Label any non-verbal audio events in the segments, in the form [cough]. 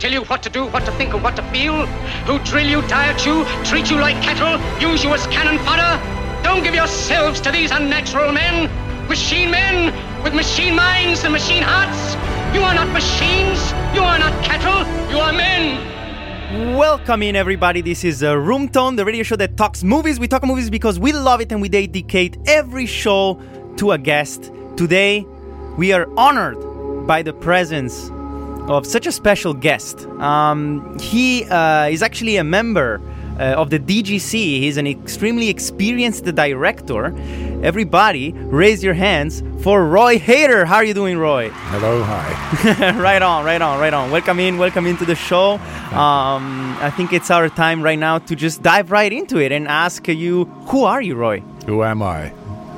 tell you what to do, what to think, and what to feel, who drill you, diet you, treat you like cattle, use you as cannon fodder. Don't give yourselves to these unnatural men, machine men with machine minds and machine hearts. You are not machines, you are not cattle, you are men. Welcome in, everybody. This is uh, Room Tone, the radio show that talks movies. We talk movies because we love it and we dedicate every show to a guest. Today, we are honored by the presence of such a special guest. Um, he uh, is actually a member uh, of the DGC. He's an extremely experienced director. Everybody, raise your hands for Roy Hader. How are you doing, Roy? Hello, hi. [laughs] right on, right on, right on. Welcome in, welcome into the show. Um, I think it's our time right now to just dive right into it and ask you, who are you, Roy? Who am I?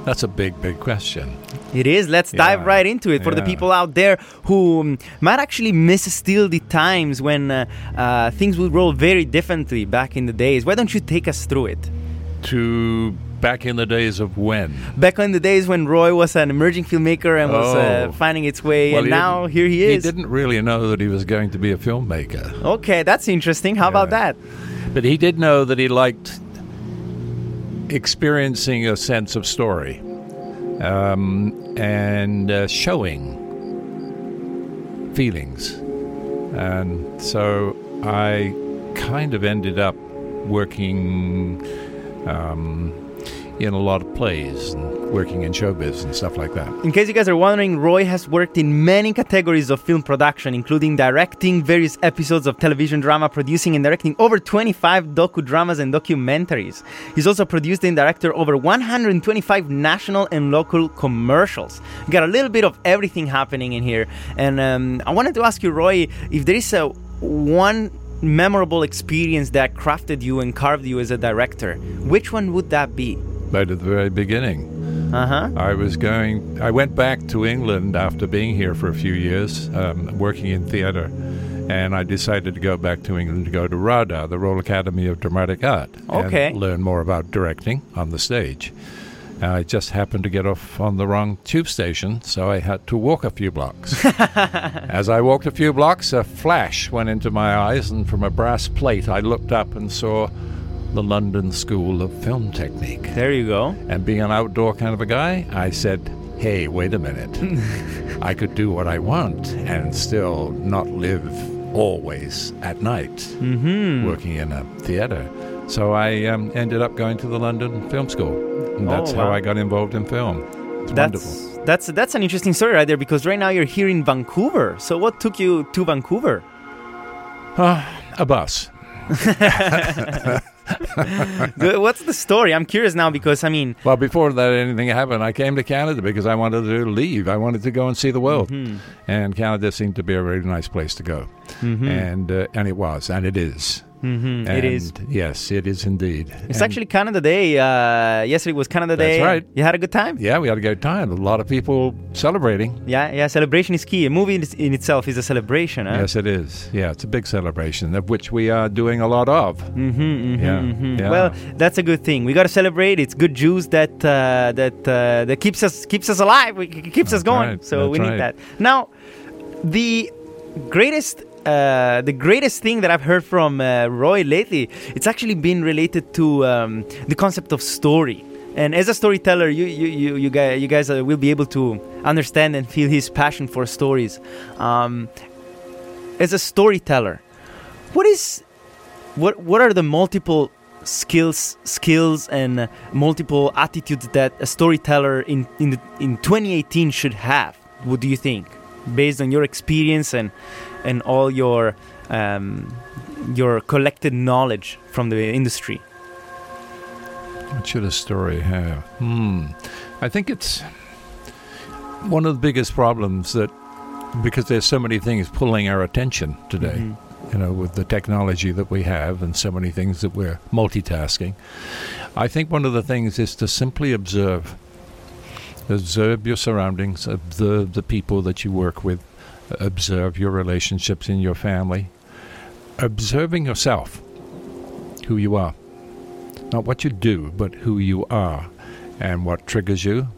That's a big, big question. It is. Let's dive right into it for the people out there who um, might actually miss still the times when uh, uh, things would roll very differently back in the days. Why don't you take us through it? To back in the days of when? Back in the days when Roy was an emerging filmmaker and was uh, Oh. finding its way, and he now here he is. He didn't really know that he was going to be a filmmaker, Okay, that's interesting. How about that? but he did know that he liked experiencing a sense of story um, and uh, showing feelings. And so I kind of ended up working um, in a lot of plays and working in showbiz and stuff like that. In case you guys are wondering, Roy has worked in many categories of film production, including directing various episodes of television drama, producing and directing over 25 docudramas and documentaries. He's also produced and directed over 125 national and local commercials. We got a little bit of everything happening in here. And um, I wanted to ask you, Roy, if there is a one memorable experience that crafted you and carved you as a director, which one would that be? Right at the very beginning. Uh huh. I was going. I went back to England after being here for a few years, um, working in theatre, and I decided to go back to England to go to RADA, the Royal Academy of Dramatic Art, Okay. and learn more about directing on the stage. I just happened to get off on the wrong tube station, so I had to walk a few blocks. [laughs] As I walked a few blocks, a flash went into my eyes, and from a brass plate, I looked up and saw the London School of Film Technique. There you go. And being an outdoor kind of a guy, I said, hey, wait a minute. [laughs] I could do what I want and still not live always at night Mm-hmm. working in a theater. So I um, ended up going to the London Film School. And that's Oh, how. I got involved in film. It's That's wonderful. that's that's an interesting story right there because right now you're here in Vancouver. So what took you to Vancouver? A bus. [laughs] [laughs] What's the story? I'm curious now because I mean, Well, before that anything happened, I came to Canada because I wanted to leave. I wanted to go and see the world. Mm-hmm. And Canada seemed to be a really nice place to go. And, uh, and it was, and it is. Mhm, it is. Yes, it is indeed. It's And- actually Canada Day. Uh, yesterday was Canada Day. That's Day. right. You had a good time. Yeah, we had a good time. A lot of people celebrating. Yeah, yeah. Celebration is key. A movie in, in itself is a celebration. Huh? Yes, it is. Yeah, it's a big celebration of which we are doing a lot of. Mm-hmm, mm-hmm, Yeah, mhm. yeah. Well, that's a good thing. We got to celebrate. It's good juice that uh, that uh, that keeps us keeps us alive. We, keeps us going. right, So that's we need right. that. Now, the greatest. Uh, the greatest thing that I've heard from uh, Roy lately, it's actually been related to um, the concept of story. And as a storyteller, you you you, you guys, you guys uh, will be able to understand and feel his passion for stories. Um, as a storyteller, what is what what are the multiple skills skills and multiple attitudes that a storyteller in in in 2018 should have what do you think based on your experience and and all your um, your collected knowledge from the industry What should a story have? Hmm. I think it's one of the biggest problems that because there's so many things pulling our attention today. Mhm. you know, with the technology that we have and so many things that we're multitasking. I think one of the things is to simply observe. Observe your surroundings, observe the people that you work with, observe your relationships in your family, observing yourself, who you are. Not what you do, but who you are, and what triggers you,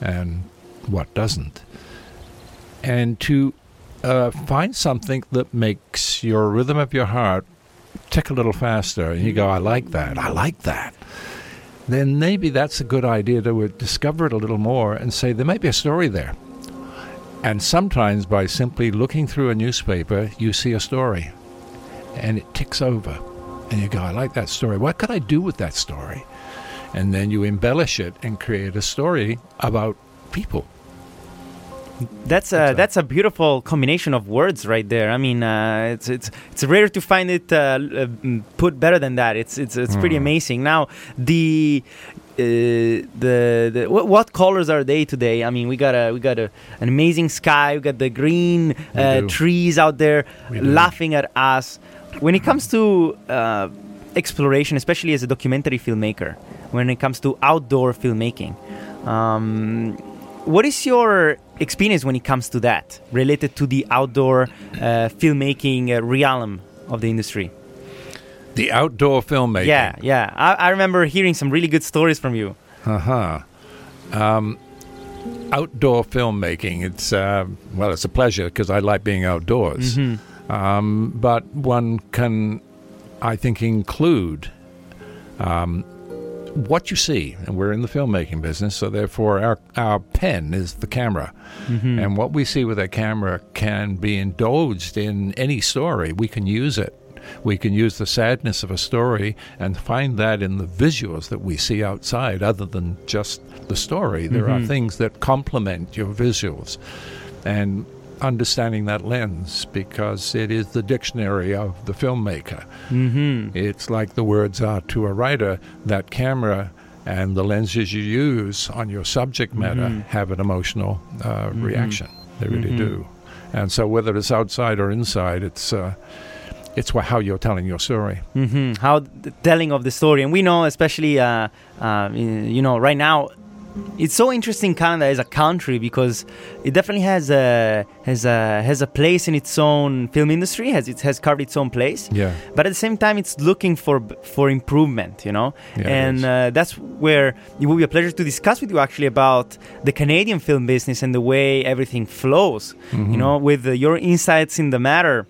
and what doesn't. And to uh, find something that makes your rhythm of your heart tick a little faster, and you go, I like that, I like that. Then maybe that's a good idea to discover it a little more and say, there might be a story there. And sometimes by simply looking through a newspaper, you see a story and it ticks over. And you go, I like that story. What could I do with that story? And then you embellish it and create a story about people. That's a that's a beautiful combination of words right there. I mean, uh, it's it's it's rare to find it uh, mm, put better than that. It's it's it's pretty Mm. amazing. Now the. Uh, the, the what, what colors are they today? I mean, we got a we got a, an amazing sky. We got the green uh, trees out there We do. laughing at us. When it comes to uh, exploration, especially as a documentary filmmaker, when it comes to outdoor filmmaking, um, what is your experience when it comes to that related to the outdoor uh, filmmaking uh, realm of the industry? The outdoor filmmaking. Yeah, yeah. I, I remember hearing some really good stories from you. Uh huh. Um, outdoor filmmaking. It's uh, well, it's a pleasure because I like being outdoors. Um, but one can, I think, include um, what you see, and we're in the filmmaking business, so therefore our our pen is the camera, and what we see with a camera can be indulged in any story. We can use it. We can use the sadness of a story and find that in the visuals that we see outside, other than just the story. There are things that complement your visuals, and understanding that lens because it is the dictionary of the filmmaker. Mm-hmm. It's like the words are to a writer. That camera and the lenses you use on your subject matter have an emotional uh, reaction. They really do. And so, whether it's outside or inside, it's uh, it's how you're telling your story. hmm How the telling of the story, and we know, especially, uh, uh, you know, right now, it's so interesting Canada as a country because it definitely has a has a has a place in its own film industry. Has it has carved its own place. Yeah. But at the same time, it's looking for for improvement. You know, Yeah, and uh, that's where it will be a pleasure to discuss with you actually about the Canadian film business and the way everything flows. Mm-hmm. You know, with uh, your insights in the matter.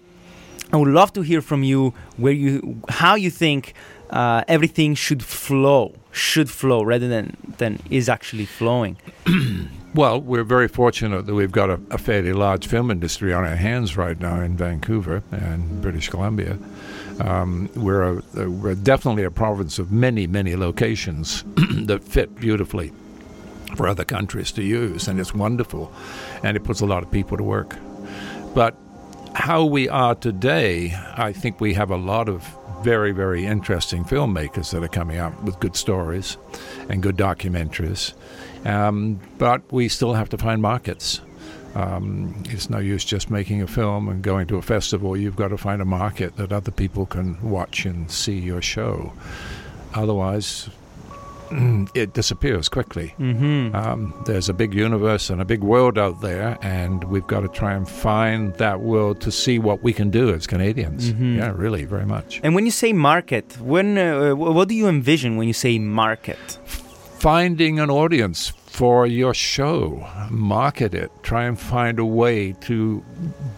I would love to hear from you where you how you think uh, everything should flow, should flow rather than than is actually flowing. [clears throat] Well, we're very fortunate that we've got a, a fairly large film industry on our hands right now in Vancouver and British Columbia. Um, we're, a, uh, we're definitely a province of many, many locations [clears throat] that fit beautifully for other countries to use, and it's wonderful, and it puts a lot of people to work. But how we are today, I think we have a lot of very, very interesting filmmakers that are coming out with good stories and good documentaries. Um, but we still have to find markets. Um, it's no use just making a film and going to a festival. You've got to find a market that other people can watch and see your show. Otherwise, [clears throat] it disappears quickly. Mm-hmm. Um, there's a big universe and a big world out there, and we've got to try and find that world to see what we can do as Canadians. Mhm. Yeah, really, very much. And when you say market, when uh, what do you envision when you say market? Finding an audience for your show, market it, try and find a way to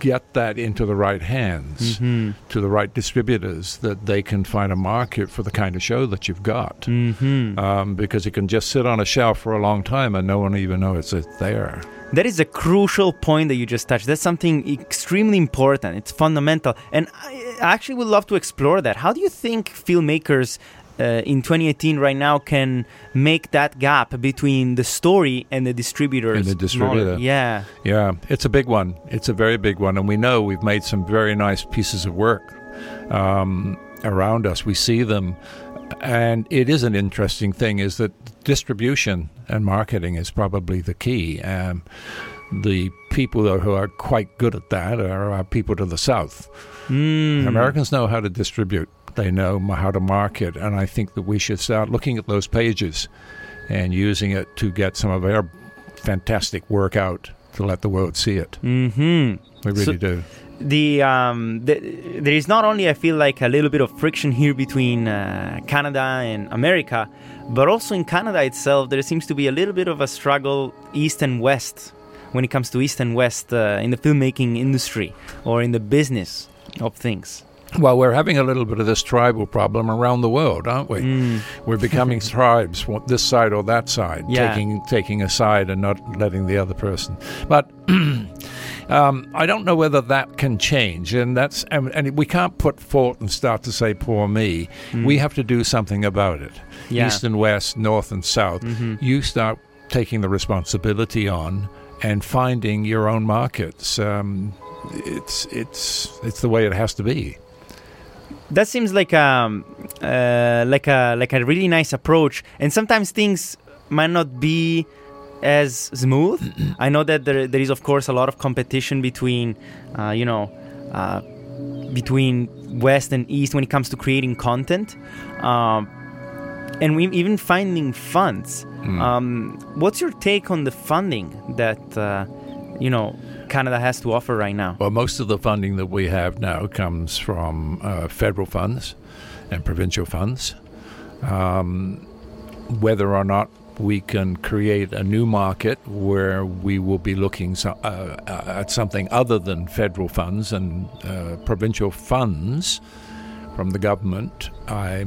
get that into the right hands, Mm-hmm. to the right distributors, that they can find a market for the kind of show that you've got. Mm-hmm. Um, because it can just sit on a shelf for a long time and no one even knows it's there. That is a crucial point that you just touched. That's something extremely important. It's fundamental. And I I actually would love to explore that. How do you think filmmakers uh, in 2018 right now can make that gap between the story and the distributors? And the distributor. Yeah. Yeah, it's a big one. It's a very big one, and we know we've made some very nice pieces of work um, around us. We see them, and it is an interesting thing. Is that distribution and marketing is probably the key. Um, The people who are quite good at that are our people to the south. Mm. Americans know how to distribute, they know how to market, and I think that we should start looking at those pages and using it to get some of our fantastic work out to let the world see it. hmm We really So- do. the um the, there is not only I feel like a little bit of friction here between uh, Canada and America, but also in Canada itself there seems to be a little bit of a struggle east and west when it comes to east and west uh, in the filmmaking industry or in the business of things. Well, we're having a little bit of this tribal problem around the world, aren't we? Mm. We're becoming [laughs] tribes, this side or that side, Yeah. taking taking a side and not letting the other person. But [clears throat] um, I don't know whether that can change, and that's and, and we can't put fault and start to say "poor me." We have to do something about it. Yeah. East and west, north and south. You start taking the responsibility on and finding your own markets. Um, it's it's it's the way it has to be. That seems like um uh, like a like a really nice approach, and sometimes things might not be as smooth. I know that there there is of course a lot of competition between, uh, you know, uh, between West and East when it comes to creating content, um, and we even finding funds. Um, what's your take on the funding that uh, you know Canada has to offer right now? Well, most of the funding that we have now comes from uh, federal funds and provincial funds. Um, whether or not we can create a new market where we will be looking so, uh, uh, at something other than federal funds and uh, provincial funds from the government, I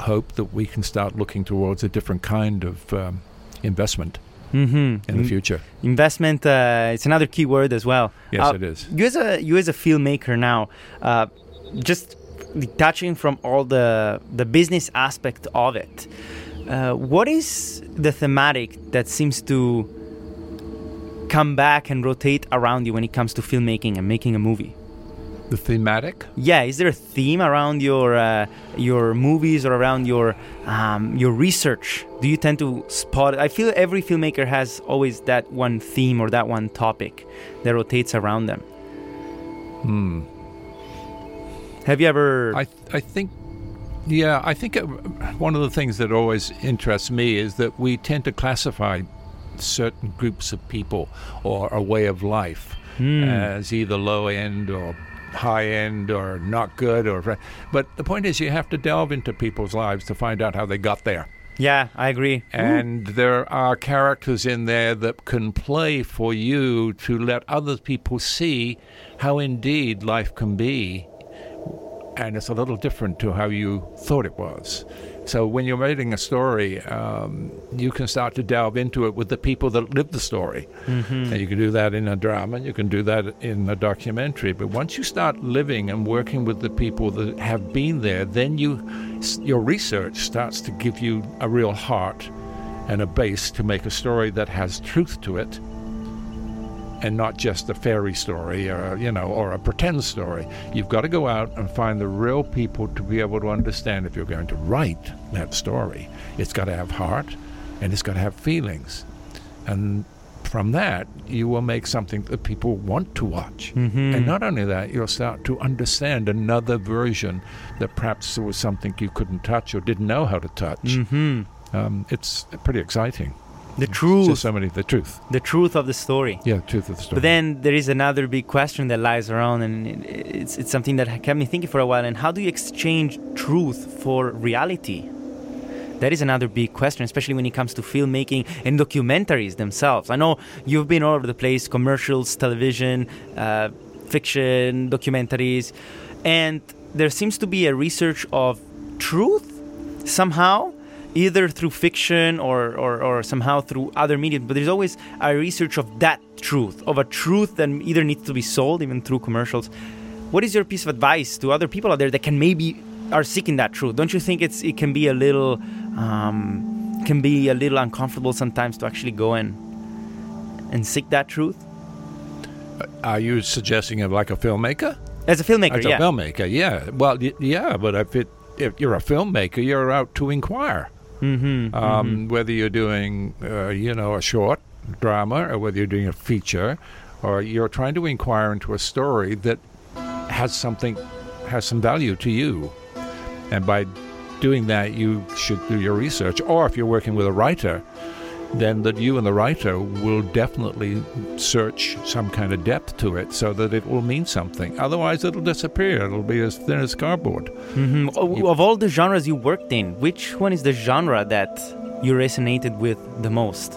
hope that we can start looking towards a different kind of um, investment Mm-hmm. in the future. investment uh, it's another key word as well Yes, Uh, it is. you as a you as a filmmaker now uh, just detaching from all the the business aspect of it uh, what is the thematic that seems to come back and rotate around you when it comes to filmmaking and making a movie The thematic. yeah is there a theme around your uh, your movies or around your um, your research do you tend to spot i feel every filmmaker has always that one theme or that one topic that rotates around them Hmm. have you ever I I think, yeah, I think uh, one of the things that always interests me is that we tend to classify certain groups of people or a way of life Hmm. as either low end or high end or not good or but the point is you have to delve into people's lives to find out how they got there yeah i agree and there are characters in there that can play for you to let other people see how indeed life can be. And it's a little different to how you thought it was. So when you're writing a story, um, you can start to delve into it with the people that live the story. And you can do that in a drama, you can do that in a documentary. But once you start living and working with the people that have been there, then you, your research starts to give you a real heart and a base to make a story that has truth to it and not just a fairy story or you know or a pretend story. You've got to go out and find the real people to be able to understand if you're going to write that story. It's got to have heart and it's got to have feelings. And from that you will make something that people want to watch. And not only that you'll start to understand another version that perhaps there was something you couldn't touch or didn't know how to touch. Hmm um, it's pretty exciting the truth just so many the truth the truth of the story yeah truth of the story But then there is another big question that lies around, and it- it's, it's something that kept me thinking for a while. And how do you exchange truth for reality? That is another big question, especially when it comes to filmmaking and documentaries themselves. I know you've been all over the place commercials, television, uh, fiction, documentaries, and there seems to be a research of truth somehow either through fiction or, or, or somehow through other mediums but there's always a research of that truth of a truth that either needs to be sold even through commercials what is your piece of advice to other people out there that can maybe are seeking that truth don't you think it's it can be a little um, can be a little uncomfortable sometimes to actually go in and seek that truth Are you suggesting of like a filmmaker? as a filmmaker As yeah a filmmaker, yeah. Well, y- yeah, but if it if you're a filmmaker, you're out to inquire. Mm-hmm, Um, Whether you're doing, uh, you know, a short drama or whether you're doing a feature, or you're trying to inquire into a story that has something, has some value to you. And by doing that, you should do your research. Or if you're working with a writer, then that you and the writer will definitely search some kind of depth to it so that it will mean something. Otherwise, it'll disappear. It'll be as thin as cardboard. hmm Of all the genres you worked in, which one is the genre that you resonated with the most?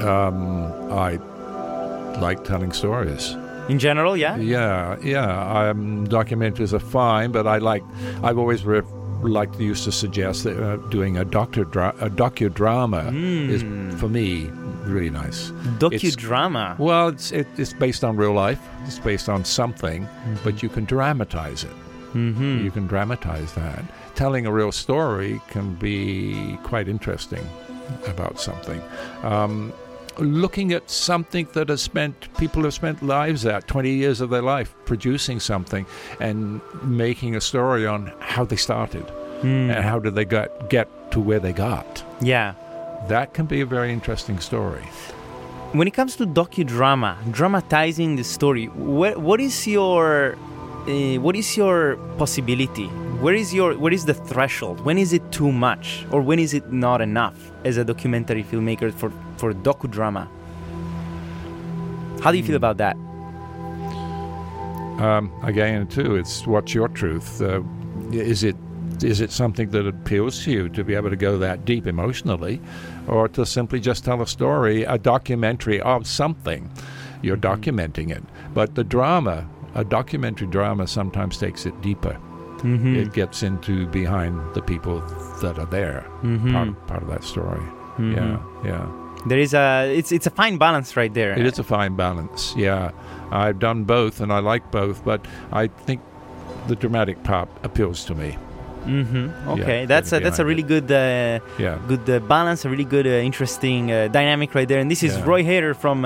Um, I like telling stories. In general, yeah? Yeah, yeah. Um, documentaries are fine, but I like. I've always re- liked used to suggest that uh, doing a doctor dra- a docudrama is for me really nice. Docudrama. Well, it's it, it's based on real life. It's based on something, but you can dramatize it. Mm-hmm. You can dramatize that. Telling a real story can be quite interesting about something. Um, looking at something that has spent people have spent lives at 20 years of their life producing something and making a story on how they started Hmm. and how did they get get to where they got. Yeah. That can be a very interesting story. When it comes to docudrama, dramatizing the story, what, what is your uh, what is your possibility? Where is your where is the threshold? When is it too much, or when is it not enough as a documentary filmmaker for for docudrama? How do you feel about that? Um, again, too, it's what's your truth. Uh, is it is it something that appeals to you to be able to go that deep emotionally, or to simply just tell a story, a documentary of something? You're documenting it, but the drama, a documentary drama, sometimes takes it deeper. Mm-hmm. It gets into behind the people that are there, Mhm. part, part of that story. Mhm. Yeah, yeah. There is a it's it's a fine balance right there. It is a fine balance. Yeah, I've done both, and I like both. But I think the dramatic pop appeals to me. Mm-hmm. Okay, Yeah, that's a, that's a really good uh, Yeah. good uh, balance, a really good, uh, interesting uh, dynamic right there. And this is Yeah. Roy Hader from.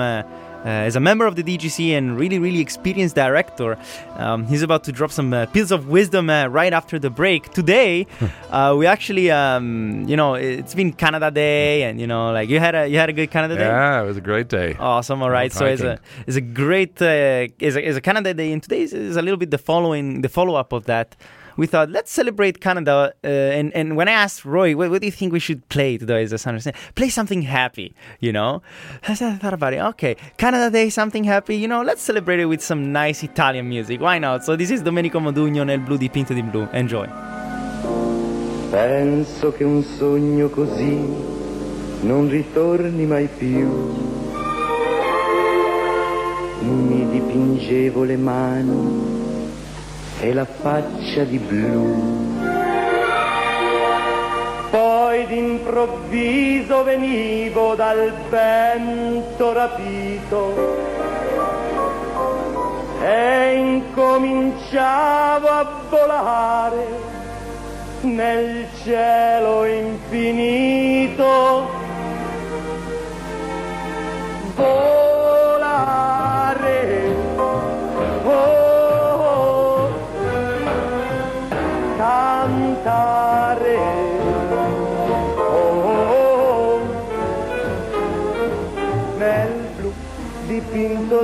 Uh, as a member of the DGC and really, really experienced director, um, he's about to drop some uh, pills of wisdom uh, right after the break. Today, uh, we actually, um, you know, it's been Canada Day, and you know, like you had a you had a good Canada Day. Yeah, it was a great day. Awesome. All right. So it's a it's a great uh, it's, a, it's a Canada Day, and today is, is a little bit the following the follow up of that. We thought let's celebrate Canada, uh, and and when I asked Roy, what, what do you think we should play today? As a son, play something happy, you know. [laughs] I thought about it. Okay, Canada Day, something happy. You know, let's celebrate it with some nice Italian music. Why not? So this is Domenico Modugno nel blu dipinto di blu. Enjoy. Penso che un sogno così non ritorni mai più. Mi dipingevo le mani e la faccia di blu. Poi d'improvviso venivo dal vento rapito e incominciavo a volare nel cielo infinito. Volare,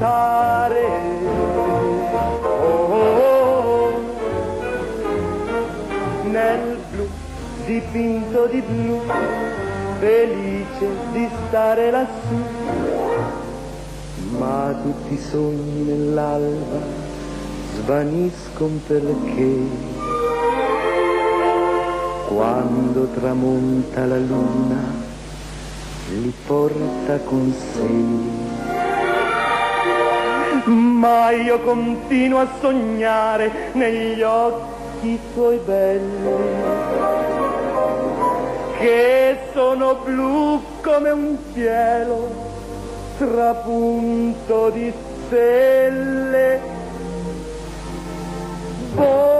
Cantare, oh, oh, nel blu dipinto di blu, felice di stare lassù. Ma tutti i sogni nell'alba svaniscono perché quando tramonta la luna li porta con sé. Ma io continuo a sognare negli occhi tuoi belli che sono blu come un cielo trapunto di stelle. Volare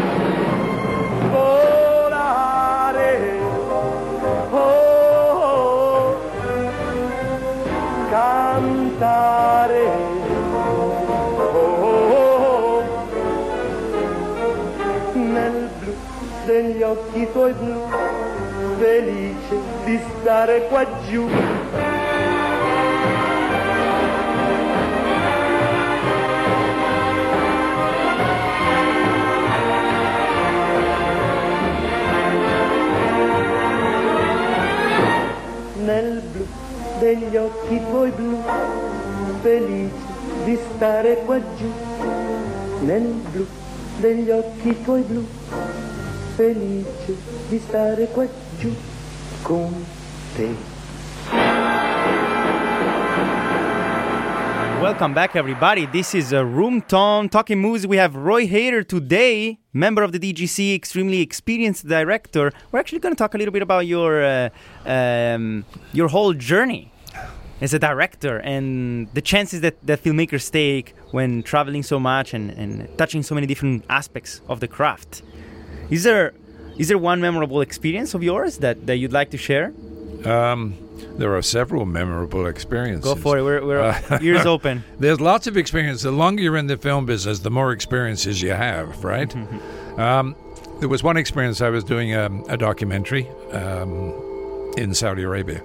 cantare oh, oh, nel blu degli occhi tuoi blu felice di stare qua giù. Degli occhi tuoi blu, felice di stare qua giù, nel blu degli occhi tuoi blu, felice di stare qua giù con te. Welcome back, everybody. This is a Room Tone Talking Movies. We have Roy Hader today, member of the DGC, extremely experienced director. We're actually going to talk a little bit about your uh, um, your whole journey as a director and the chances that, that filmmakers take when traveling so much and, and touching so many different aspects of the craft. Is there is there one memorable experience of yours that, that you'd like to share? Um, there are several memorable experiences. Go for it. We're, we're Uh, [laughs] ears open. There's lots of experience. The longer you're in the film business, the more experiences you have, right? Mm-hmm. um, there was one experience I was doing a, a documentary um, in Saudi Arabia,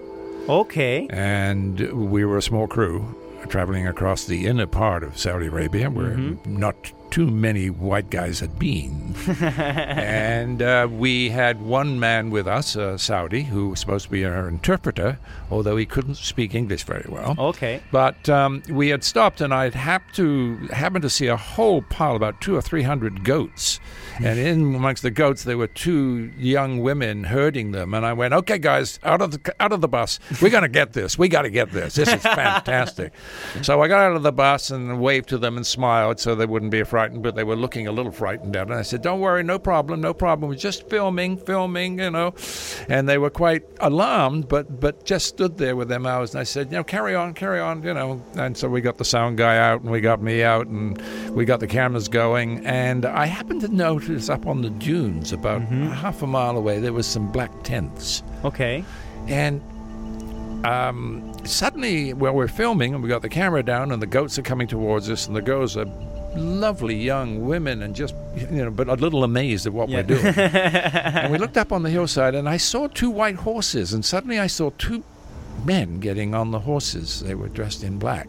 Okay. and we were a small crew traveling across the inner part of Saudi Arabia, where Mm-hmm. not too many white guys had been. [laughs] and uh, we had one man with us, a Saudi, who was supposed to be our interpreter, although he couldn't speak English very well. Okay. But um, we had stopped, and I'd hap to happened to see a whole pile, about two or three hundred goats, and in amongst the goats there were two young women herding them. And I went, "Okay, guys, out of the out of the bus. We're going to get this. We got to get this. This is [laughs] fantastic." so I got out of the bus and waved to them and smiled, so they wouldn't be frightened, but they were looking a little frightened out. And I said, "Don't worry, no problem, no problem. We're just filming, filming, you know." And they were quite alarmed, but but just stood there with their mouths. And I said, "You know, carry on, carry on, you know." And so we got the sound guy out, and we got me out, and we got the cameras going. And I happened to notice up on the dunes, about half a mile away, there was some black tents. Okay. And um, suddenly, well, we're filming and we got the camera down, and the goats are coming towards us, and the goats are lovely young women, and just you know, but a little amazed at what Yeah. we're doing. [laughs] and we looked up on the hillside, and I saw two white horses, and suddenly I saw two men getting on the horses. They were dressed in black.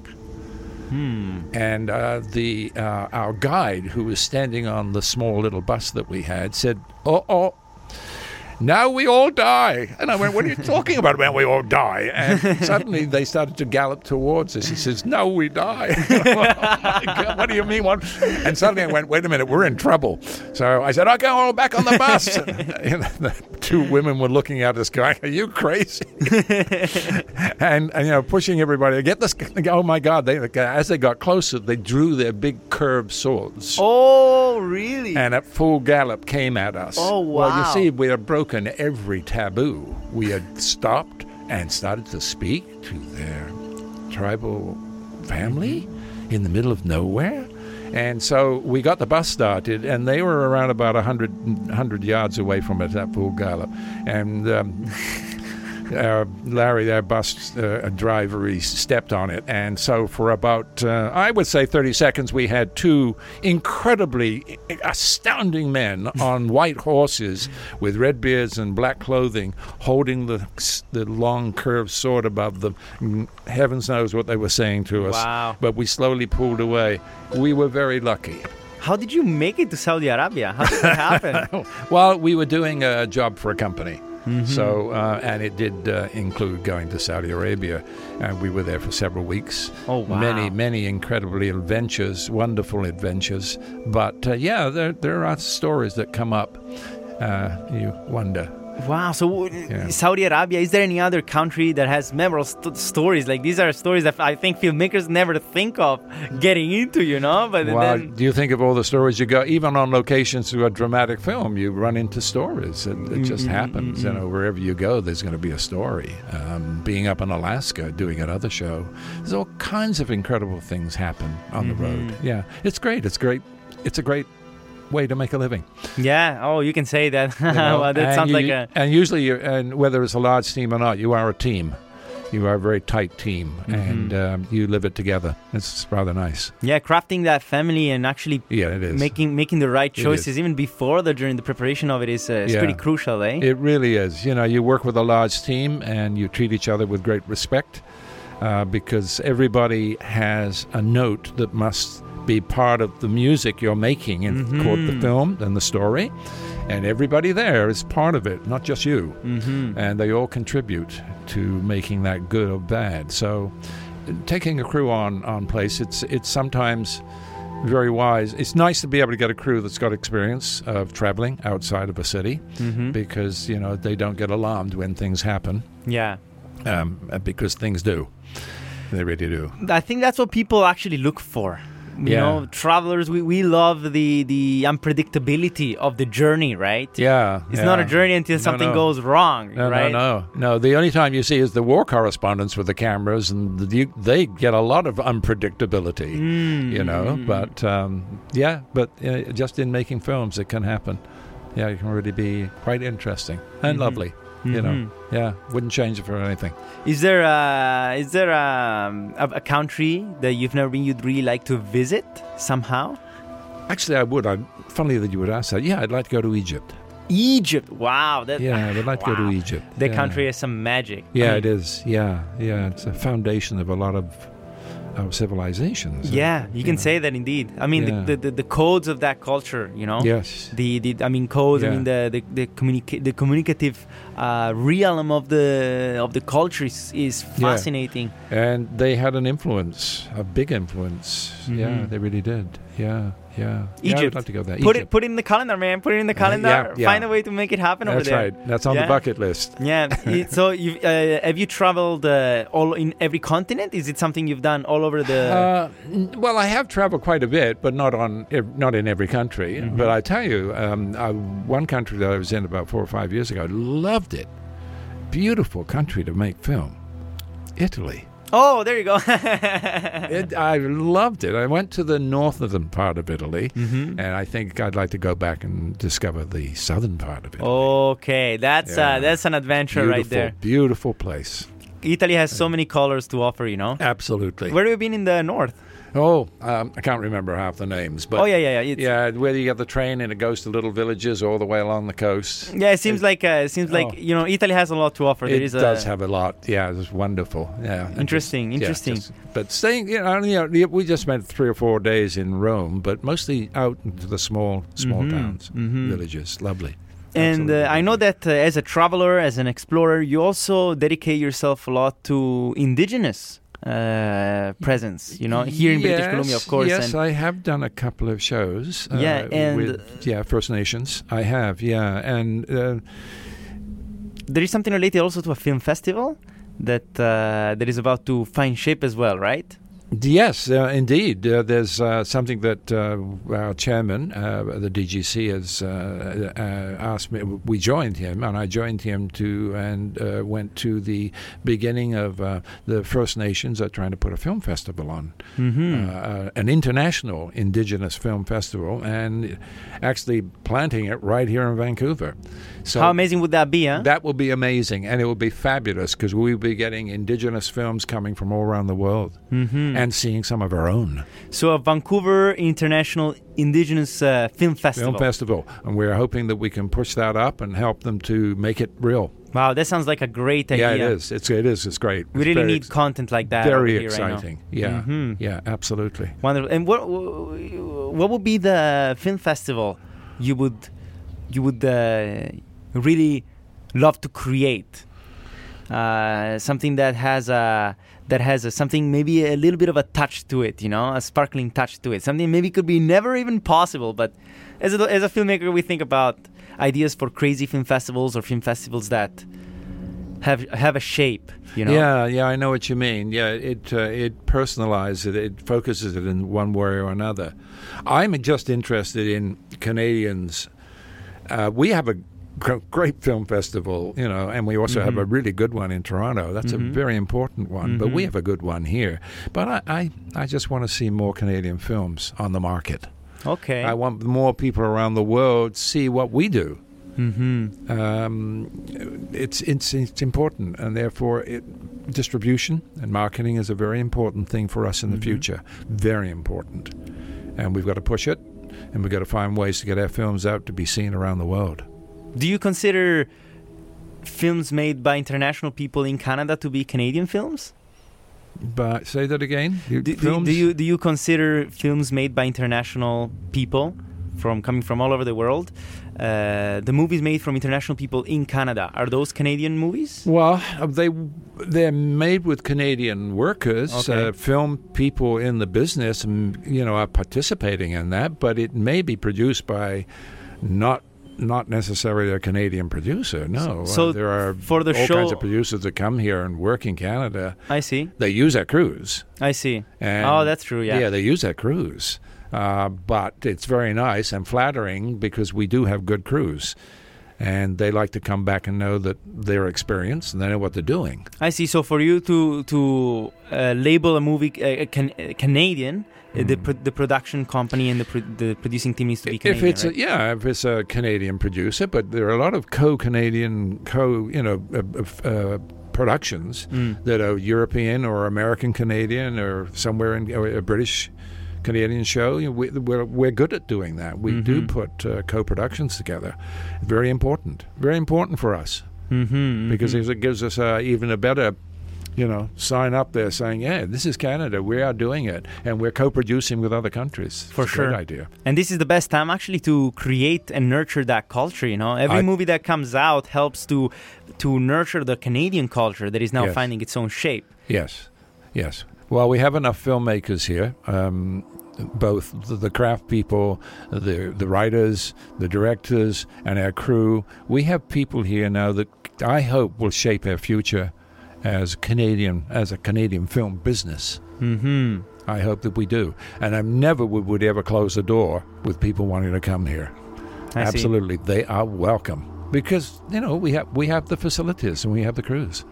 And uh, the uh, our guide, who was standing on the small little bus that we had, said, "Oh, oh." Now we all die. And I went, What are you talking about when we all die? And [laughs] suddenly they started to gallop towards us. He says, No, we die. [laughs] oh God, what do you mean? What? And suddenly I went, Wait a minute, we're in trouble. So I said, Okay, all back on the bus. [laughs] and the two women were looking at us, going, Are you crazy? and, and you know, pushing everybody. Get this. Oh my God! They as they got closer, they drew their big curved swords. Oh, really? And at full gallop came at us. Oh, wow. Well, you see, we had broken every taboo. We had stopped and started to speak to their tribal family Mm-hmm. in the middle of nowhere. And so we got the bus started, and they were around about 100, 100 yards away from us at full gallop. And um, [laughs] uh, Larry, their bus uh, driver, he stepped on it, and so for about uh, I would say 30 seconds, we had two incredibly astounding men on [laughs] white horses with red beards and black clothing, holding the the long curved sword above them. Mm, Heavens knows what they were saying to us. Wow. But we slowly pulled away. We were very lucky. How did you make it to Saudi Arabia? How did that happen? [laughs] Well, we were doing a job for a company. Mm-hmm. So, uh, and it did uh, include going to Saudi Arabia, and we were there for several weeks. Oh, wow. Many, many incredibly adventures, wonderful adventures. But uh, yeah, there, there are stories that come up. Uh, you wonder. Wow. So Yeah. Saudi Arabia, is there any other country that has memorable st- stories? Like these are stories that I think filmmakers never think of getting into, you know? But Well, then do you think of all the stories you go, even on locations to a dramatic film, you run into stories. It, it just Mm-hmm, happens. You know, wherever you go, there's going to be a story. Um, being up in Alaska, doing another show, there's all kinds of incredible things happen on the road. Mm-hmm. Yeah, it's great. It's great. It's a great way to make a living. yeah. Oh, you can say that. you [laughs] know? well, that And sounds you- like a And usually, and whether it's a large team or not, you are a team. You are a very tight team, Mm-hmm. and um, you live it together. It's rather nice. yeah, crafting that family and actually Yeah, it is. making making the right choices even before the during the preparation of it is uh, is Yeah. pretty crucial, eh? It really is. You know, you work with a large team and you treat each other with great respect uh, because everybody has a note that must be part of the music you're making in called the film and the story. And everybody there is part of it, not just you. mm-hmm. And they all contribute to making that good or bad. So, taking a crew on on place, it's it's sometimes very wise. It's nice to be able to get a crew that's got experience of traveling outside of a city Mm-hmm. because you know they don't get alarmed when things happen Yeah. um, because things do they really do I think that's what people actually look for. You Yeah. know, travelers, we, we love the, the unpredictability of the journey, right? yeah It's not a journey until No, something no. goes wrong, no, right? no, no, no. The only time you see is the war correspondents with the cameras, and the, they get a lot of unpredictability, Mm. you know. But um, yeah, but uh, just in making films, it can happen. Yeah, it can really be quite interesting and Mhm. lovely. You know, Mhm. yeah, wouldn't change it for anything. Is there a, is there a, a, a country that you've never been you'd really like to visit somehow? Actually, I would. I'm funny that you would ask that. Yeah, I'd like to go to Egypt. Egypt. Wow. That, Yeah, I'd like to go to Egypt. The yeah. country has some magic. I Yeah, mean, it is. Yeah, yeah. It's a foundation of a lot of our civilizations. Yeah, you can know. say that indeed. I mean, Yeah. the, the, the codes of that culture, you know? Yes. The, the I mean codes. I mean the the the, communica- the communicative uh, realm of the of the culture is, is Yeah. fascinating. And they had an influence, a big influence. Yeah, Mhm. they really did. Yeah, yeah. Yeah, I Egypt. would like to go there. Put it put it in the calendar, man. Put it in the Uh, calendar. yeah, yeah. Find a way to make it happen over there. That's right. That's on Yeah. the bucket list. Yeah. [laughs] so you uh, have you traveled uh, all in every continent? Is it something you've done all over the? Uh, well, I have traveled quite a bit, but not on not in every country. Mm-hmm. But I tell you, um, uh, one country that I was in about four or five years ago, loved it. Beautiful country to make film. Italy. Oh, there you go. [laughs] It, I loved it. I went to the northern part of Italy, Mhm. and I think I'd like to go back and discover the southern part of Italy. Okay, that's Yeah. uh, that's an adventure beautiful, right there. beautiful place. Italy has so many colors to offer, you know. Absolutely. Where have you been in the north? Oh, um, I can't remember half the names, but oh yeah, yeah, yeah. It's, yeah, whether you get the train and it goes to little villages all the way along the coast. Yeah, it seems like uh, it seems like Oh. you know Italy has a lot to offer. there It does a, have a lot. Yeah, it's wonderful. Yeah, Interesting, just- yeah, interesting. just- but staying, you know, you know, we just spent three or four days in Rome, but mostly out into the small, small Mhm, towns, mhm. villages. Lovely. And uh, I know that uh, as a traveler, as an explorer, you also dedicate yourself a lot to indigenous uh, presence. You know, here in British Columbia, of course. Yes, I have done a couple of shows. uh, Yeah, and- with, yeah, First Nations. I have. Yeah, and uh, there is something related also to a film festival that uh, that is about to find shape as well, right? Yes, uh, indeed. Uh, there's uh, something that uh, our chairman, uh, the DGC, has uh, asked me. We joined him, and I joined him to and went to the beginning of the First Nations are trying to put a film festival on, mm-hmm. an international Indigenous film festival, and actually planting it right here in Vancouver. So how amazing would that be? Huh? That will be amazing, and it will be fabulous because we'll be getting Indigenous films coming from all around the world. Mm-hmm and seeing some of our own. So, a Vancouver International Indigenous uh, Film Festival. Film Festival. And we're hoping that we can push that up and help them to make it real. Wow, that sounds like a great idea. Yeah, it is. It's it is. It's great. We it's really need content like that. Very exciting. Right yeah, mm-hmm. yeah, absolutely. Wonderful. And what what would be the film festival you would you would uh, really love to create? Uh, something that has a that has a, something maybe a little bit of a touch to it, you know, a sparkling touch to it. Something maybe could be never even possible, but as a, as a filmmaker, we think about ideas for crazy film festivals or film festivals that have have a shape. You know? Yeah, yeah, I know what you mean. Yeah, it uh, it personalizes it, it focuses it in one way or another. I'm just interested in Canadians. Uh, we have a great film festival, you know, and we also mm-hmm. have a mm-hmm. really good one in Toronto. That's mm-hmm. a very important one, mm-hmm. but we mm-hmm. have a good one here. But I, I, I just want to see more Canadian films on the market. Okay. I want more people around the world see what we do. Mm-hmm. Um, it's, it's it's important, and therefore, it, distribution and marketing is a very important thing for us in the future. Very important, and we've got to push it, and we've got to find ways to get our films out to be seen around the world. Do you consider films made by international people in Canada to be Canadian films? But say that again. Do, do, do, you do you consider films made by international people from coming from all over the world? Uh, the movies made from international people in Canada are those Canadian movies? Well, they they're made with Canadian workers. Okay. Uh, film people in the business, you know, are participating in that. But it may be produced by not not necessarily a Canadian producer. No, so uh, there are for the all show, kinds of producers that come here and work in Canada. I see. They use our crews. I see. And oh, that's true. Yeah. Yeah, they use our crews. Uh, but it's very nice and flattering because we do have good crews. And they like to come back and know that they're experienced and they know what they're doing. I see. So for you to to uh, label a movie uh, can, Canadian, Mm. The pro- the production company and the pro- the producing team needs to be Canadian. If it's right? a, yeah, if it's a Canadian producer, but there are a lot of co-Canadian co you know uh, uh, productions mm. that are European or American Canadian or somewhere in or a British Canadian show. You know, we, are we're, we're good at doing that. We mm-hmm. do put uh, co-productions together. Very important. Very important for us. Mm-hmm, because mm-hmm. it gives us uh, even a better you know, sign up there saying, "Yeah, this is Canada. We are doing it, and we're co-producing with other countries." For it's sure, idea. And this is the best time actually to create and nurture that culture. You know, every I, movie that comes out helps to to nurture the Canadian culture that is now yes. finding its own shape. Yes, yes. Well, we have enough filmmakers here. Um, both the craft people, the the writers, the directors, and our crew. We have people here now that I hope will shape our future as Canadian as a Canadian film business. Mm-hmm. I hope that we do, and I never would, would ever close the door with people wanting to come here. I Absolutely, see. they are welcome because you know we have we have the facilities and we have the crews.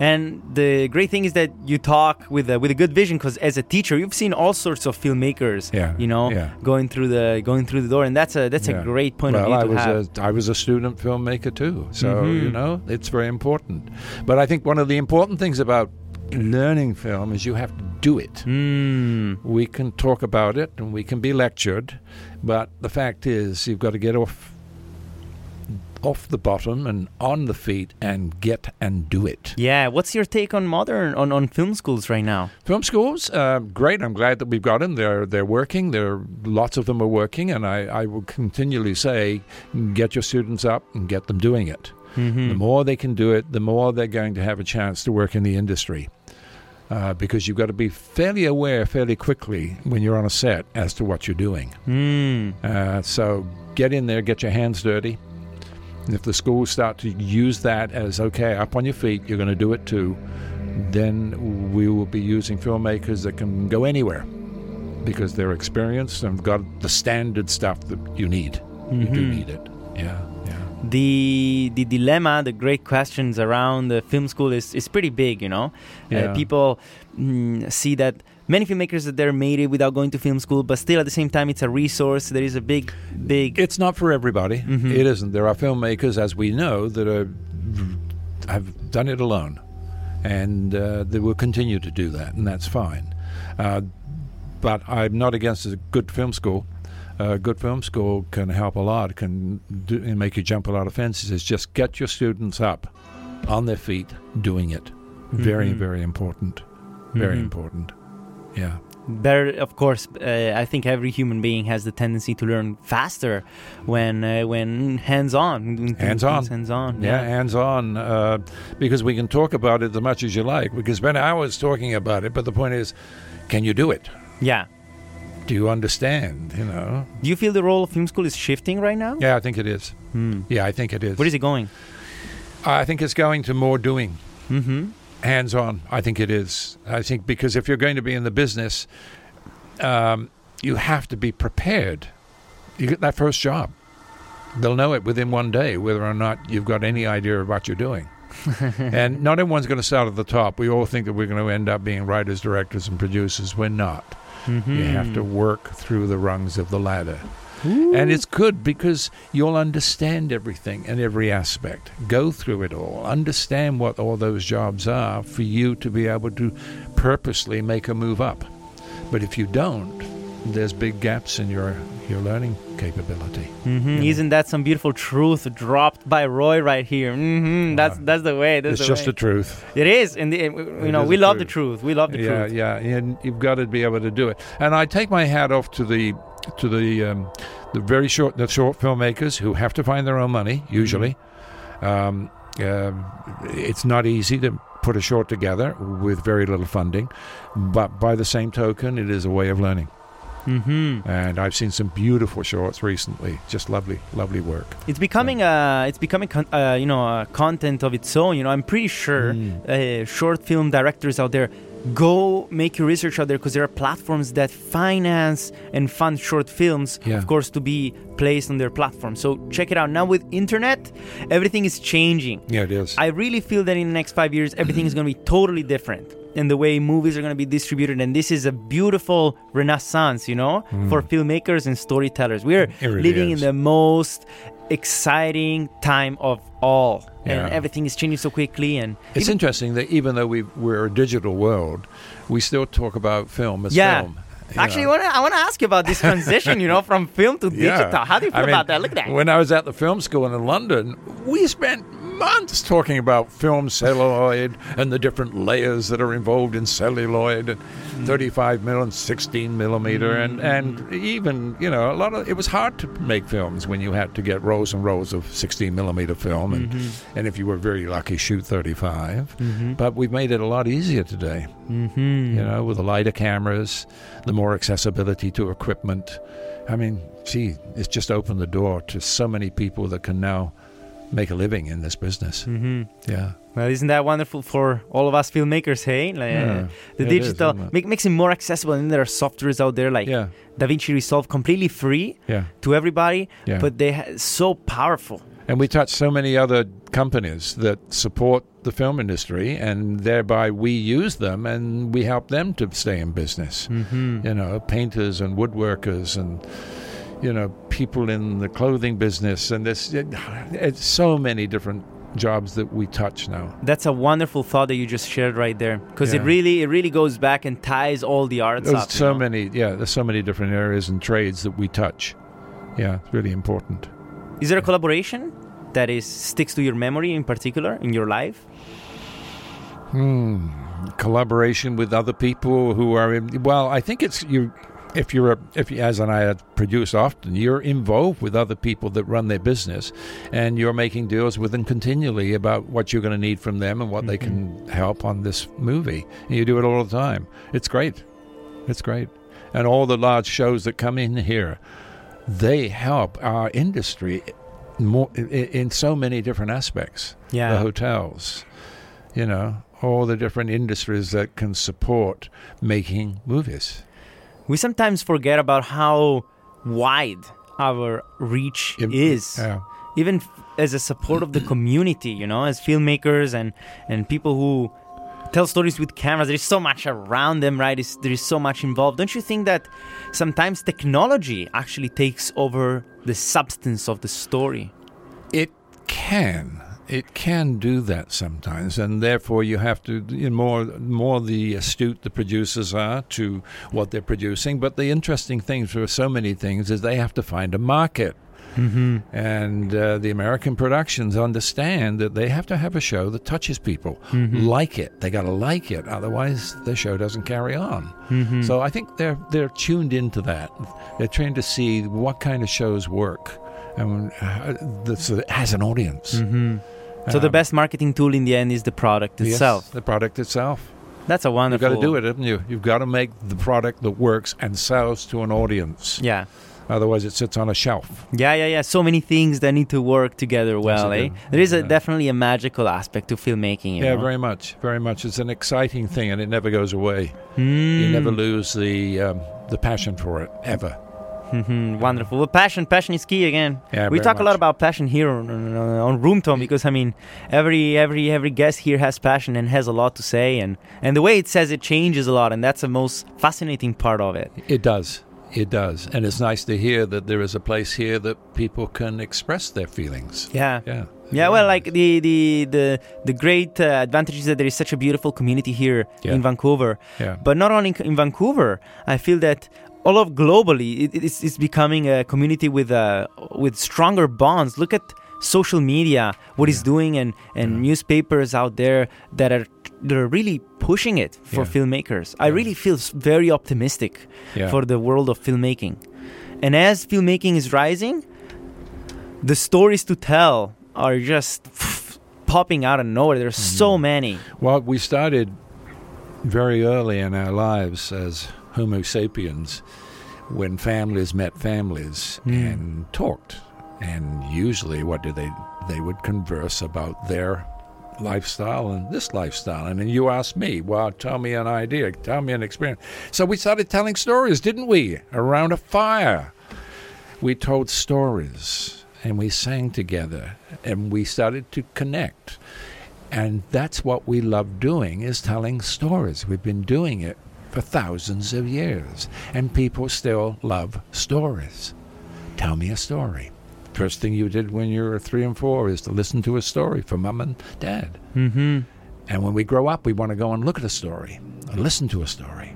And the great thing is that you talk with a, with a good vision because as a teacher, you've seen all sorts of filmmakers. Yeah, you know, yeah. going through the going through the door, and that's a that's yeah. a great point well, of view I to was have. A, I was a student filmmaker too, so mm-hmm. you know it's very important. But I think one of the important things about learning film is you have to do it. Mm. We can talk about it and we can be lectured, but the fact is you've got to get off off the bottom and on the feet and get and do it. Yeah, what's your take on modern on, on film schools right now? Film schools, uh, great. I'm glad that we've got them. They're they're working. There lots of them are working, and I, I will continually say, get your students up and get them doing it. Mm-hmm. The more they can do it, the more they're going to have a chance to work in the industry. Uh, because you've got to be fairly aware fairly quickly when you're on a set as to what you're doing. Mm. Uh, so get in there, get your hands dirty, and if the schools start to use that as, okay, up on your feet, you're going to do it too, then we will be using filmmakers that can go anywhere because they're experienced and got the standard stuff that you need. You do Mhm. need it. Yeah, yeah. the the dilemma, the great questions around the film school is, is pretty big. You know, Yeah. uh, people mm, see that many filmmakers that they're made it without going to film school, but still at the same time, it's a resource. There is a big, big. It's not for everybody. Mhm. It isn't. There are filmmakers, as we know, that are have done it alone, and uh, they will continue to do that, and that's fine. Uh, but I'm not against a good film school. A good film school can help a lot, can do, make you jump a lot of fences. It's just get your students up on their feet doing it. Very, Mhm. very important. Very Mhm. important. Yeah. Better, of course. Uh, I think every human being has the tendency to learn faster when uh, when hands on. Hands on. Hands on. Yeah, hands on, uh, because we can talk about it as much as you like. We can spend hours talking about it, but the point is, can you do it? Yeah. Do you understand? You know? Do you feel the role of film school is shifting right now? Yeah, I think it is. Hmm. Yeah, I think it is. Where is it going? I think it's going to more doing, Mm-hmm. Hands on. I think it is. I think because if you're going to be in the business, um, you have to be prepared. You get that first job. They'll know it within one day whether or not you've got any idea of what you're doing. [laughs] and not everyone's going to start at the top. We all think that we're going to end up being writers, directors, and producers. We're not. Mm-hmm. You have to work through the rungs of the ladder. And it's good because you'll understand everything and every aspect. Go through it all. Understand what all those jobs are for you to be able to purposely make a move up. But if you don't, there's big gaps in your, your learning capability. Mm-hmm. Isn't that some beautiful truth dropped by Roy right here? Mm-hmm. That's Wow. that's the way. That's it's the just way. the truth. It is, and the, you It know we the love the truth. truth. We love the yeah, truth. Yeah, yeah, and you've got to be able to do it. And I take my hat off to the to the um, the very short the short filmmakers who have to find their own money. Usually, um, um, it's not easy to put a short together with very little funding, but by the same token, it is a way of learning. Mm-hmm. And I've seen some beautiful shorts recently. Just lovely, lovely work. It's becoming uh it's becoming con- uh, you know a content of its own. You know, I'm pretty sure Mm. uh, short film directors out there go make your research out there because there are platforms that finance and fund short films Yeah. of course to be placed on their platform so check it out now with internet everything is changing Yeah, it is. I really feel that in the next five years, everything is going to be totally different. And the way movies are going to be distributed. And this is a beautiful renaissance, you know, for filmmakers and storytellers. We're Mm. Really living is. in the most exciting time of all. Yeah. And everything is changing so quickly. And It's even- interesting that even though we we're a digital world, we still talk about film as Yeah. film. you Actually, know. I want to ask you about this transition, you know, from film to [laughs] digital. How do you feel I mean, about that? Look at that. When I was at the film school in London, we spent months talking about film celluloid and the different layers that are involved in celluloid and Mm. 35 mil and 16 millimeter and and even you know a lot of it was hard to make films when you had to get rows and rows of 16 millimeter film and Mm-hmm. and if you were very lucky shoot 35 but we've made it a lot easier today Mm-hmm. you know, with the lighter cameras, the more accessibility to equipment. I mean, gee, it's just opened the door to so many people that can now make a living in this business. Mm-hmm. Yeah. Well, isn't that wonderful for all of us filmmakers? Hey, like, Yeah. the digital isn't make, makes it more accessible, and there are softwares out there like Yeah. DaVinci Resolve, completely free Yeah. to everybody, Yeah. but they ha- so powerful. And we touch so many other companies that support the film industry, and thereby we use them and we help them to stay in business. Mm-hmm. You know, painters and woodworkers and you know people in the clothing business, and this it, it's so many different jobs that we touch now. That's a wonderful thought that you just shared right there, because it really it really goes back and ties all the arts There's up. you so know? many, yeah. There's so many different areas and trades that we touch. Yeah, it's really important. Is there a collaboration that is sticks to your memory in particular in your life? Hmm. Collaboration with other people who are in. Well, I think it's you. If you're a, if you, as and I produce often, you're involved with other people that run their business, and you're making deals with them continually about what you're going to need from them and what they can mm-hmm. help on this movie. And you do it all the time. It's great. It's great. And all the large shows that come in here, they help our industry more i- in so many different aspects. Yeah. the hotels, you know, all the different industries that can support making movies. We sometimes forget about how wide our reach Im- is. yeah. Even f- as a support of the community, you know, as filmmakers and, and people who tell stories with cameras, there's so much around them, right? It's, there is so much involved. Don't you think that sometimes technology actually takes over the substance of the story? It can. It can do that sometimes, and therefore you have to you know, more more the astute the producers are to what they're producing. But the interesting thing for so many things is they have to find a market. Mm-hmm. And uh, the American productions understand that they have to have a show that touches people, like it. They got to like it, otherwise the show doesn't carry on. So I think they're they're tuned into that. They're trying to see what kind of shows work and uh, this has an audience. So the Um, best marketing tool in the end is the product Yes, itself. the product itself. That's a wonderful. You've got to do it, haven't you? You've got to make the product that works and sells to an audience. Yeah. Otherwise, it sits on a shelf. Yeah, yeah, yeah. So many things that need to work together well, eh? There is a, definitely a magical aspect to filmmaking. You yeah, know? very much, very much. It's an exciting thing, and it never goes away. Mm. You never lose the um, the passion for it ever. Mhm, Wonderful. Well, passion, passion is key again. Yeah, we talk a lot about passion here on, on, on Room Tone because I mean, every every every guest here has passion and has a lot to say, and and the way it says it changes a lot, and that's the most fascinating part of it. It does. It does, and it's nice to hear that there is a place here that people can express their feelings. Yeah. Yeah. Yeah, well, like the the the the great uh, advantage is that there is such a beautiful community here Yeah. in Vancouver. Yeah. But not only in Vancouver, I feel that all of globally, it, it's, it's becoming a community with uh, with stronger bonds. Look at social media, what it's doing, and and newspapers out there that are that are really pushing it for Yeah. filmmakers. I really feel very optimistic Yeah. for the world of filmmaking. And as filmmaking is rising, the stories to tell are just [sniffs] popping out of nowhere. There's so Mm. many. Well, we started very early in our lives as Homo sapiens when families met families hmm. and talked. And usually, what did they? They would converse about their lifestyle and this lifestyle. And then you asked me, well, tell me an idea, tell me an experience. So we started telling stories, didn't we? Around a fire. We told stories and we sang together and we started to connect. And that's what we love doing is telling stories. We've been doing it for thousands of years and people still love stories. Tell me a story. First thing you did when you were 3 and 4 is to listen to a story from mom and dad. Mm-hmm. And when we grow up, we want to go and look at a story, and listen to a story.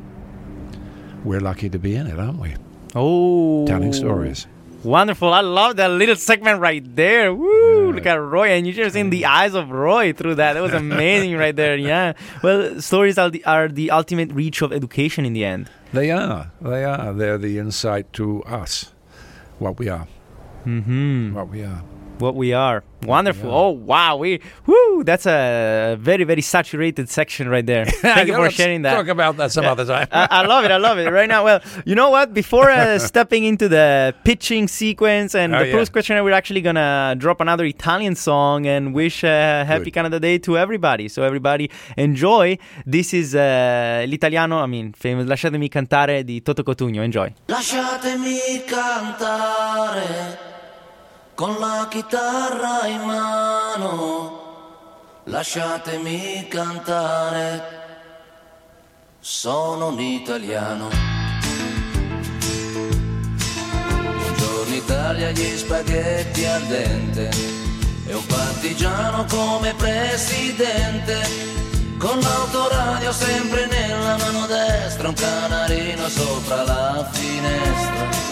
We're lucky to be in it, aren't we? Oh, Telling stories. Wonderful. I love that little segment right there. Woo! Look at Roy, and you just seen the eyes of Roy through that. That was amazing right there. Yeah. Well, stories are the, are the ultimate reach of education in the end. They are. They are. They're the insight to us, what we are. Mm-hmm. What we are. What we are. Wonderful. Oh wow. We woo. That's a very very saturated section right there. [laughs] Thank you for sharing that. Talk about that some other time. I, I love it. I love it. Right now, well, you know what? Before uh, [laughs] stepping into the pitching sequence and Oh, the yeah. Proust questionnaire, we're actually gonna drop another Italian song and wish uh, Happy Good. Canada Day to everybody. So everybody enjoy. This is uh, l'italiano. I mean, famous. Lasciatemi cantare di Toto Cotugno. Enjoy. Lasciatemi cantare con la chitarra in mano. Lasciatemi cantare. Sono un italiano. Buongiorno Italia, gli spaghetti al dente. E un partigiano come presidente. Con l'autoradio sempre nella mano destra, un canarino sopra la finestra.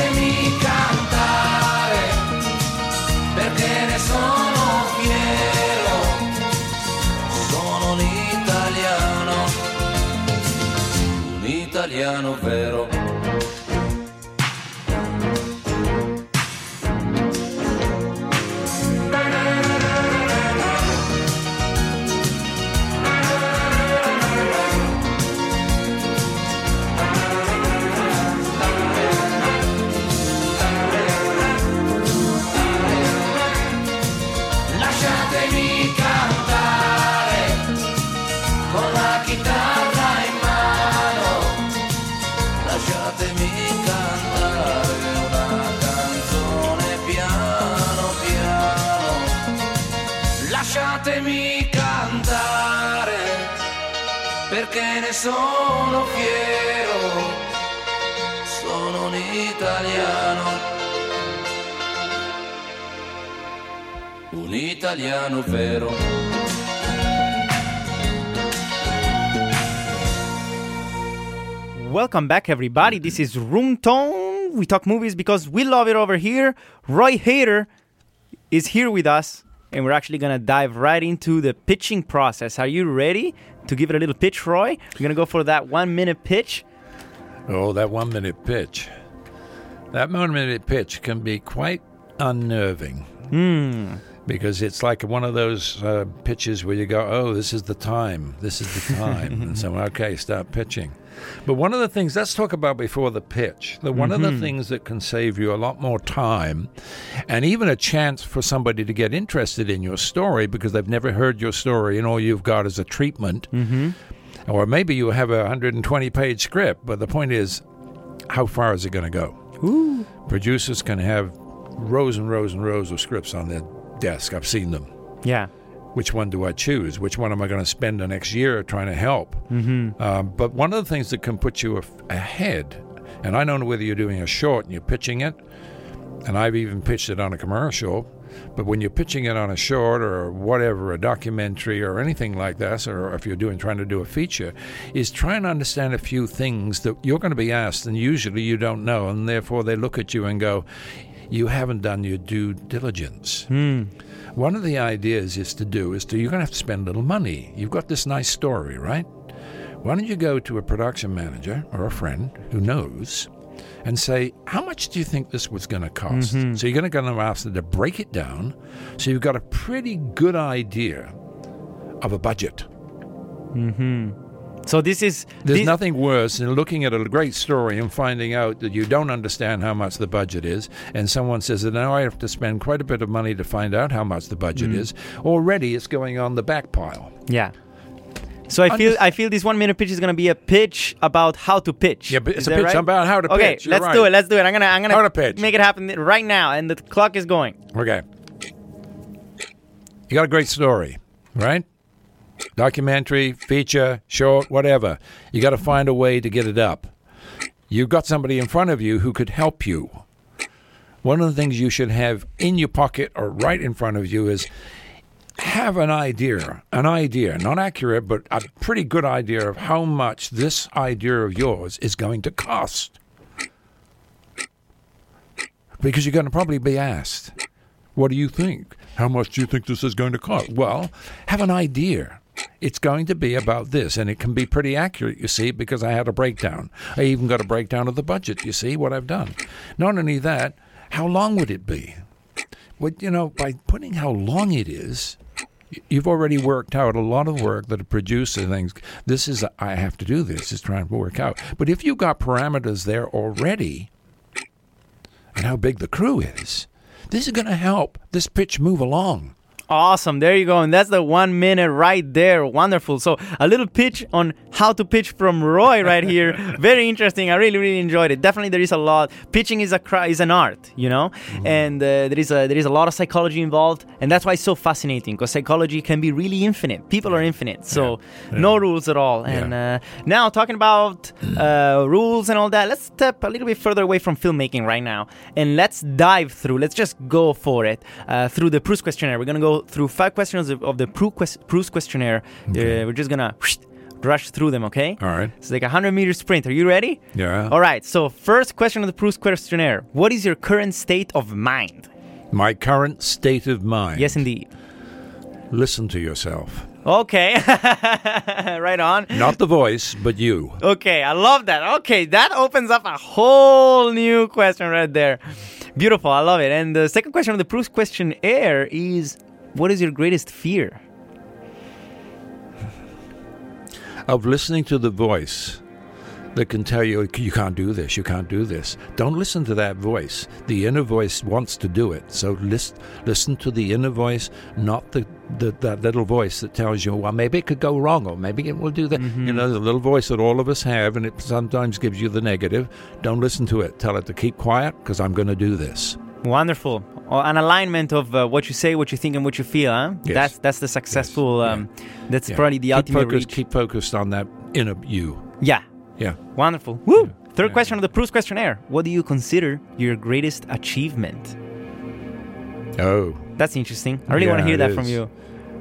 lasciatemi cantare Welcome back, everybody. This is Room Tone. We talk movies because we love it over here. Roy Hader is here with us, and we're actually gonna dive right into the pitching process. Are you ready to give it a little pitch, Roy? We're gonna go for that one minute pitch. Oh, that one minute pitch. That one minute pitch can be quite unnerving. Because it's like one of those uh, pitches where you go, oh, this is the time. This is the time. [laughs] and so, okay, start pitching. But one of the things, let's talk about before the pitch. The, one of the mm-hmm. things that can save you a lot more time and even a chance for somebody to get interested in your story because they've never heard your story and all you've got is a treatment. Mm-hmm. Or maybe you have a 120 page script, but the point is, how far is it going to go? Producers can have rows and rows and rows of scripts on their desk. I've seen them. Yeah. Which one do I choose? Which one am I going to spend the next year trying to help? Mm-hmm. Um, but one of the things that can put you af- ahead, and I don't know whether you're doing a short and you're pitching it, and I've even pitched it on a commercial. But when you're pitching it on a short or whatever, a documentary or anything like that, or if you're doing trying to do a feature, is trying to understand a few things that you're going to be asked, and usually you don't know, and therefore they look at you and go, "You haven't done your due diligence." Hmm. One of the ideas is to do is to you're going to have to spend a little money. You've got this nice story, right? Why don't you go to a production manager or a friend who knows and say, How much do you think this was going to cost? Mm-hmm. So you're going to go and ask them to break it down so you've got a pretty good idea of a budget. Mm-hmm. So this is There's this- nothing worse than looking at a great story and finding out that you don't understand how much the budget is, and someone says that now I have to spend quite a bit of money to find out how much the budget mm. is. Already it's going on the back pile. Yeah. So I feel I feel this one minute pitch is gonna be a pitch about how to pitch. Yeah, but it's Is a pitch right? about how to okay, pitch. You're let's right. do it. Let's do it. I'm gonna I'm gonna How to pitch. make it happen right now, and the clock is going. Okay. You got a great story, right? Documentary, feature, short, whatever. You got to find a way to get it up. You've got somebody in front of you who could help you. One of the things you should have in your pocket or right in front of you is have an idea, an idea, not accurate, but a pretty good idea of how much this idea of yours is going to cost. Because you're going to probably be asked, what do you think? How much do you think this is going to cost? Well, have an idea. It's going to be about this, and it can be pretty accurate, you see, because I had a breakdown. I even got a breakdown of the budget, you see, what I've done. Not only that, how long would it be? Well, you know, by putting how long it is, you've already worked out a lot of work that a producer thinks, this is, I have to do this, is trying to work out. But if you've got parameters there already, and how big the crew is, this is going to help this pitch move along. Awesome. There you go. And that's the one minute right there. Wonderful. So, a little pitch on how to pitch from Roy right here. [laughs] Very interesting. I really, really enjoyed it. Definitely, there is a lot. Pitching is a is an art, you know, and uh, there is a there is a lot of psychology involved, and that's why it's so fascinating because psychology can be really infinite. People are infinite, so no rules at all. And uh, now, talking about uh, rules and all that, let's step a little bit further away from filmmaking right now, and let's dive through. Let's just go for it uh, through the Proust questionnaire. We're gonna go through five questions of, of the quest- Proust questionnaire. Uh, we're just gonna rush through them, okay? All right. It's like a 100 meter sprint. Are you ready? Yeah. All right. So, first question of the Proust questionnaire What is your current state of mind? My current state of mind. Yes, indeed. Listen to yourself. Okay. [laughs] right on. Not the voice, but you. Okay, I love that. Okay, that opens up a whole new question right there. Beautiful. I love it. And the second question of the Proust questionnaire is What is your greatest fear? Of listening to the voice that can tell you, you can't do this, you can't do this. Don't listen to that voice. The inner voice wants to do it. So listen, listen to the inner voice, not the, the that little voice that tells you, well, maybe it could go wrong, or maybe it will do that. You mm-hmm. know, the little voice that all of us have, and it sometimes gives you the negative. Don't listen to it. Tell it to keep quiet because I'm going to do this. Wonderful. Well, an alignment of uh, what you say, what you think, and what you feel. Huh? Yes. That's that's the successful. Yeah. Um, That's Yeah. probably the keep ultimate focused. Keep focused on that inner you. Yeah. Yeah. Wonderful. Woo. Third Yeah. question of the Proust questionnaire. What do you consider your greatest achievement? Oh, That's interesting. I really want to hear that from you.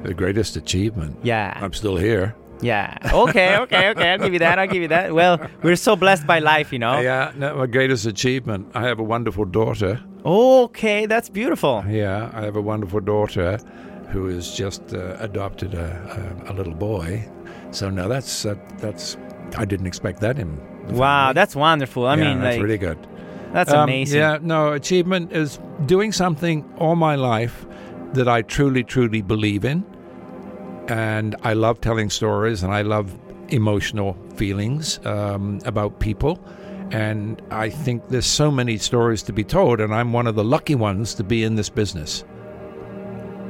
the greatest achievement. Yeah. I'm still here. Yeah. Okay, okay, okay. I'll give you that. I'll give you that. Well, we're so blessed by life, you know. Yeah, no, my greatest achievement. I have a wonderful daughter. Okay, that's beautiful. Yeah, I have a wonderful daughter who has just uh, adopted a, a, a little boy. So now that's uh, that's I didn't expect that in. Wow, that's wonderful. I yeah, mean, that's like, really good. that's Um, amazing. Yeah, no, achievement is doing something all my life that I truly, truly believe in. And I love telling stories and I love emotional feelings um, about people. And I think there's so many stories to be told, and I'm one of the lucky ones to be in this business.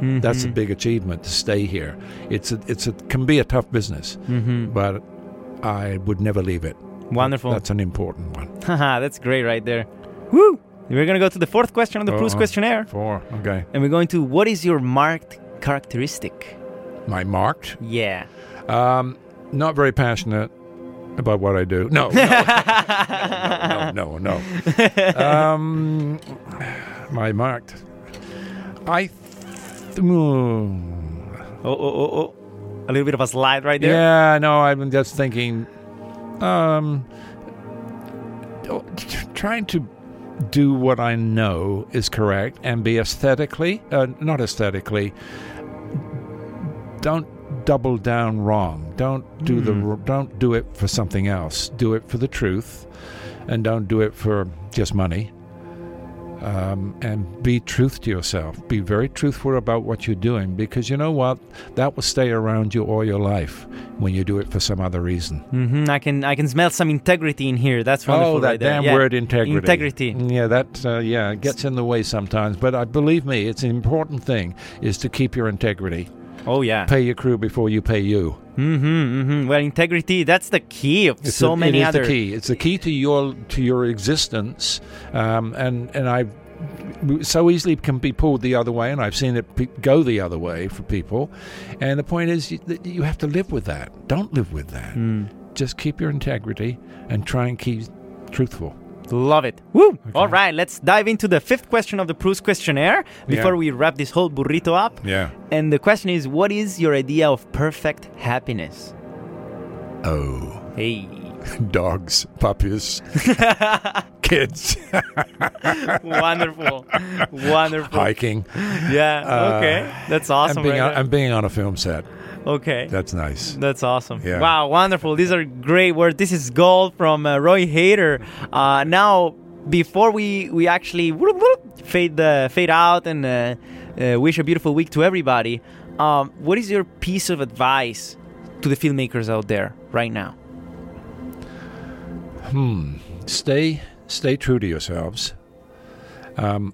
That's a Mm-hmm. big achievement to stay here. It's a, it's a can be a tough business, Mm-hmm. but I would never leave it. Wonderful. That's an important one. [laughs] Haha, that's great right there. Woo! We're gonna go to the fourth question of the Proust Uh-oh. questionnaire, Four. Okay. and we're going to what is your marked characteristic? My marked. Yeah. Um, not very passionate about what I do. No, [laughs] no, no, no, no. no. Um, my marked. I. Th- mm, Oh, oh, oh, oh. A little bit of a slide right there. yeah, no. I'm just thinking. Um, trying to do what I know is correct and be aesthetically, uh, not aesthetically. Don't double down wrong. Don't do the Hmm. don't do it for something else. Do it for the truth, and don't do it for just money. Um, and be truth to yourself. Be very truthful about what you're doing because you know what? That will stay around you all your life when you do it for some other reason. hmm I can I can smell some integrity in here. That's wonderful. Oh, that right there. damn Yeah. word integrity. Integrity. Yeah, that uh, yeah gets in the way sometimes. But I believe me, it's an important thing is to keep your integrity. Oh yeah. Pay your crew before you pay you. Mm-hmm, mm-hmm. Well, integrity. That's the key of It's so the- many it is other. the key. It's the key to your to your existence, um, and and I so easily can be pulled the other way, and I've seen it go the other way for people. And the point is, you, that you have to live with that. Don't live with that. Hmm. Just keep your integrity and try and keep truthful. Love it. Woo! All right, let's dive into the fifth question of the Proust questionnaire before Yeah. we wrap this whole burrito up. Yeah. And the question is, what is your idea of perfect happiness? Oh, Hey. [laughs] dogs, puppies, [laughs] kids, [laughs] Wonderful. Wonderful. hiking. Yeah. Uh, okay. That's awesome. and being right on, and being on a film set. Okay. That's nice. That's awesome. Yeah. Wow, wonderful. These are great words. This is gold from uh, Roy Hader. Uh, now, before we we actually whoop, whoop, fade the fade out and uh, uh, wish a beautiful week to everybody, um, what is your piece of advice to the filmmakers out there right now? Hmm. Stay stay true to yourselves. Um,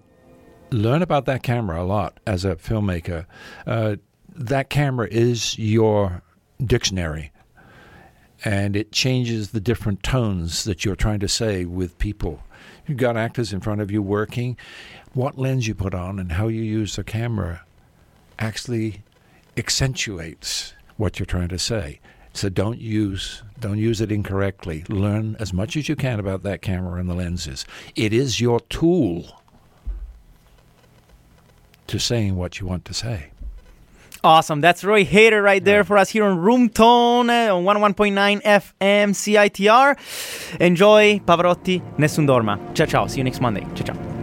learn about that camera a lot as a filmmaker. Uh, that camera is your dictionary, and it changes the different tones that you're trying to say with people. You've got actors in front of you working. What lens you put on and how you use the camera actually accentuates what you're trying to say. So don't use don't use it incorrectly. Learn as much as you can about that camera and the lenses. It is your tool to saying what you want to say. Awesome. That's Roy Hader right there for us here on Room Tone uh, on 101.9 FM CITR. Enjoy Pavarotti, Nessun Dorma. Ciao, ciao. See you next Monday. Ciao, ciao.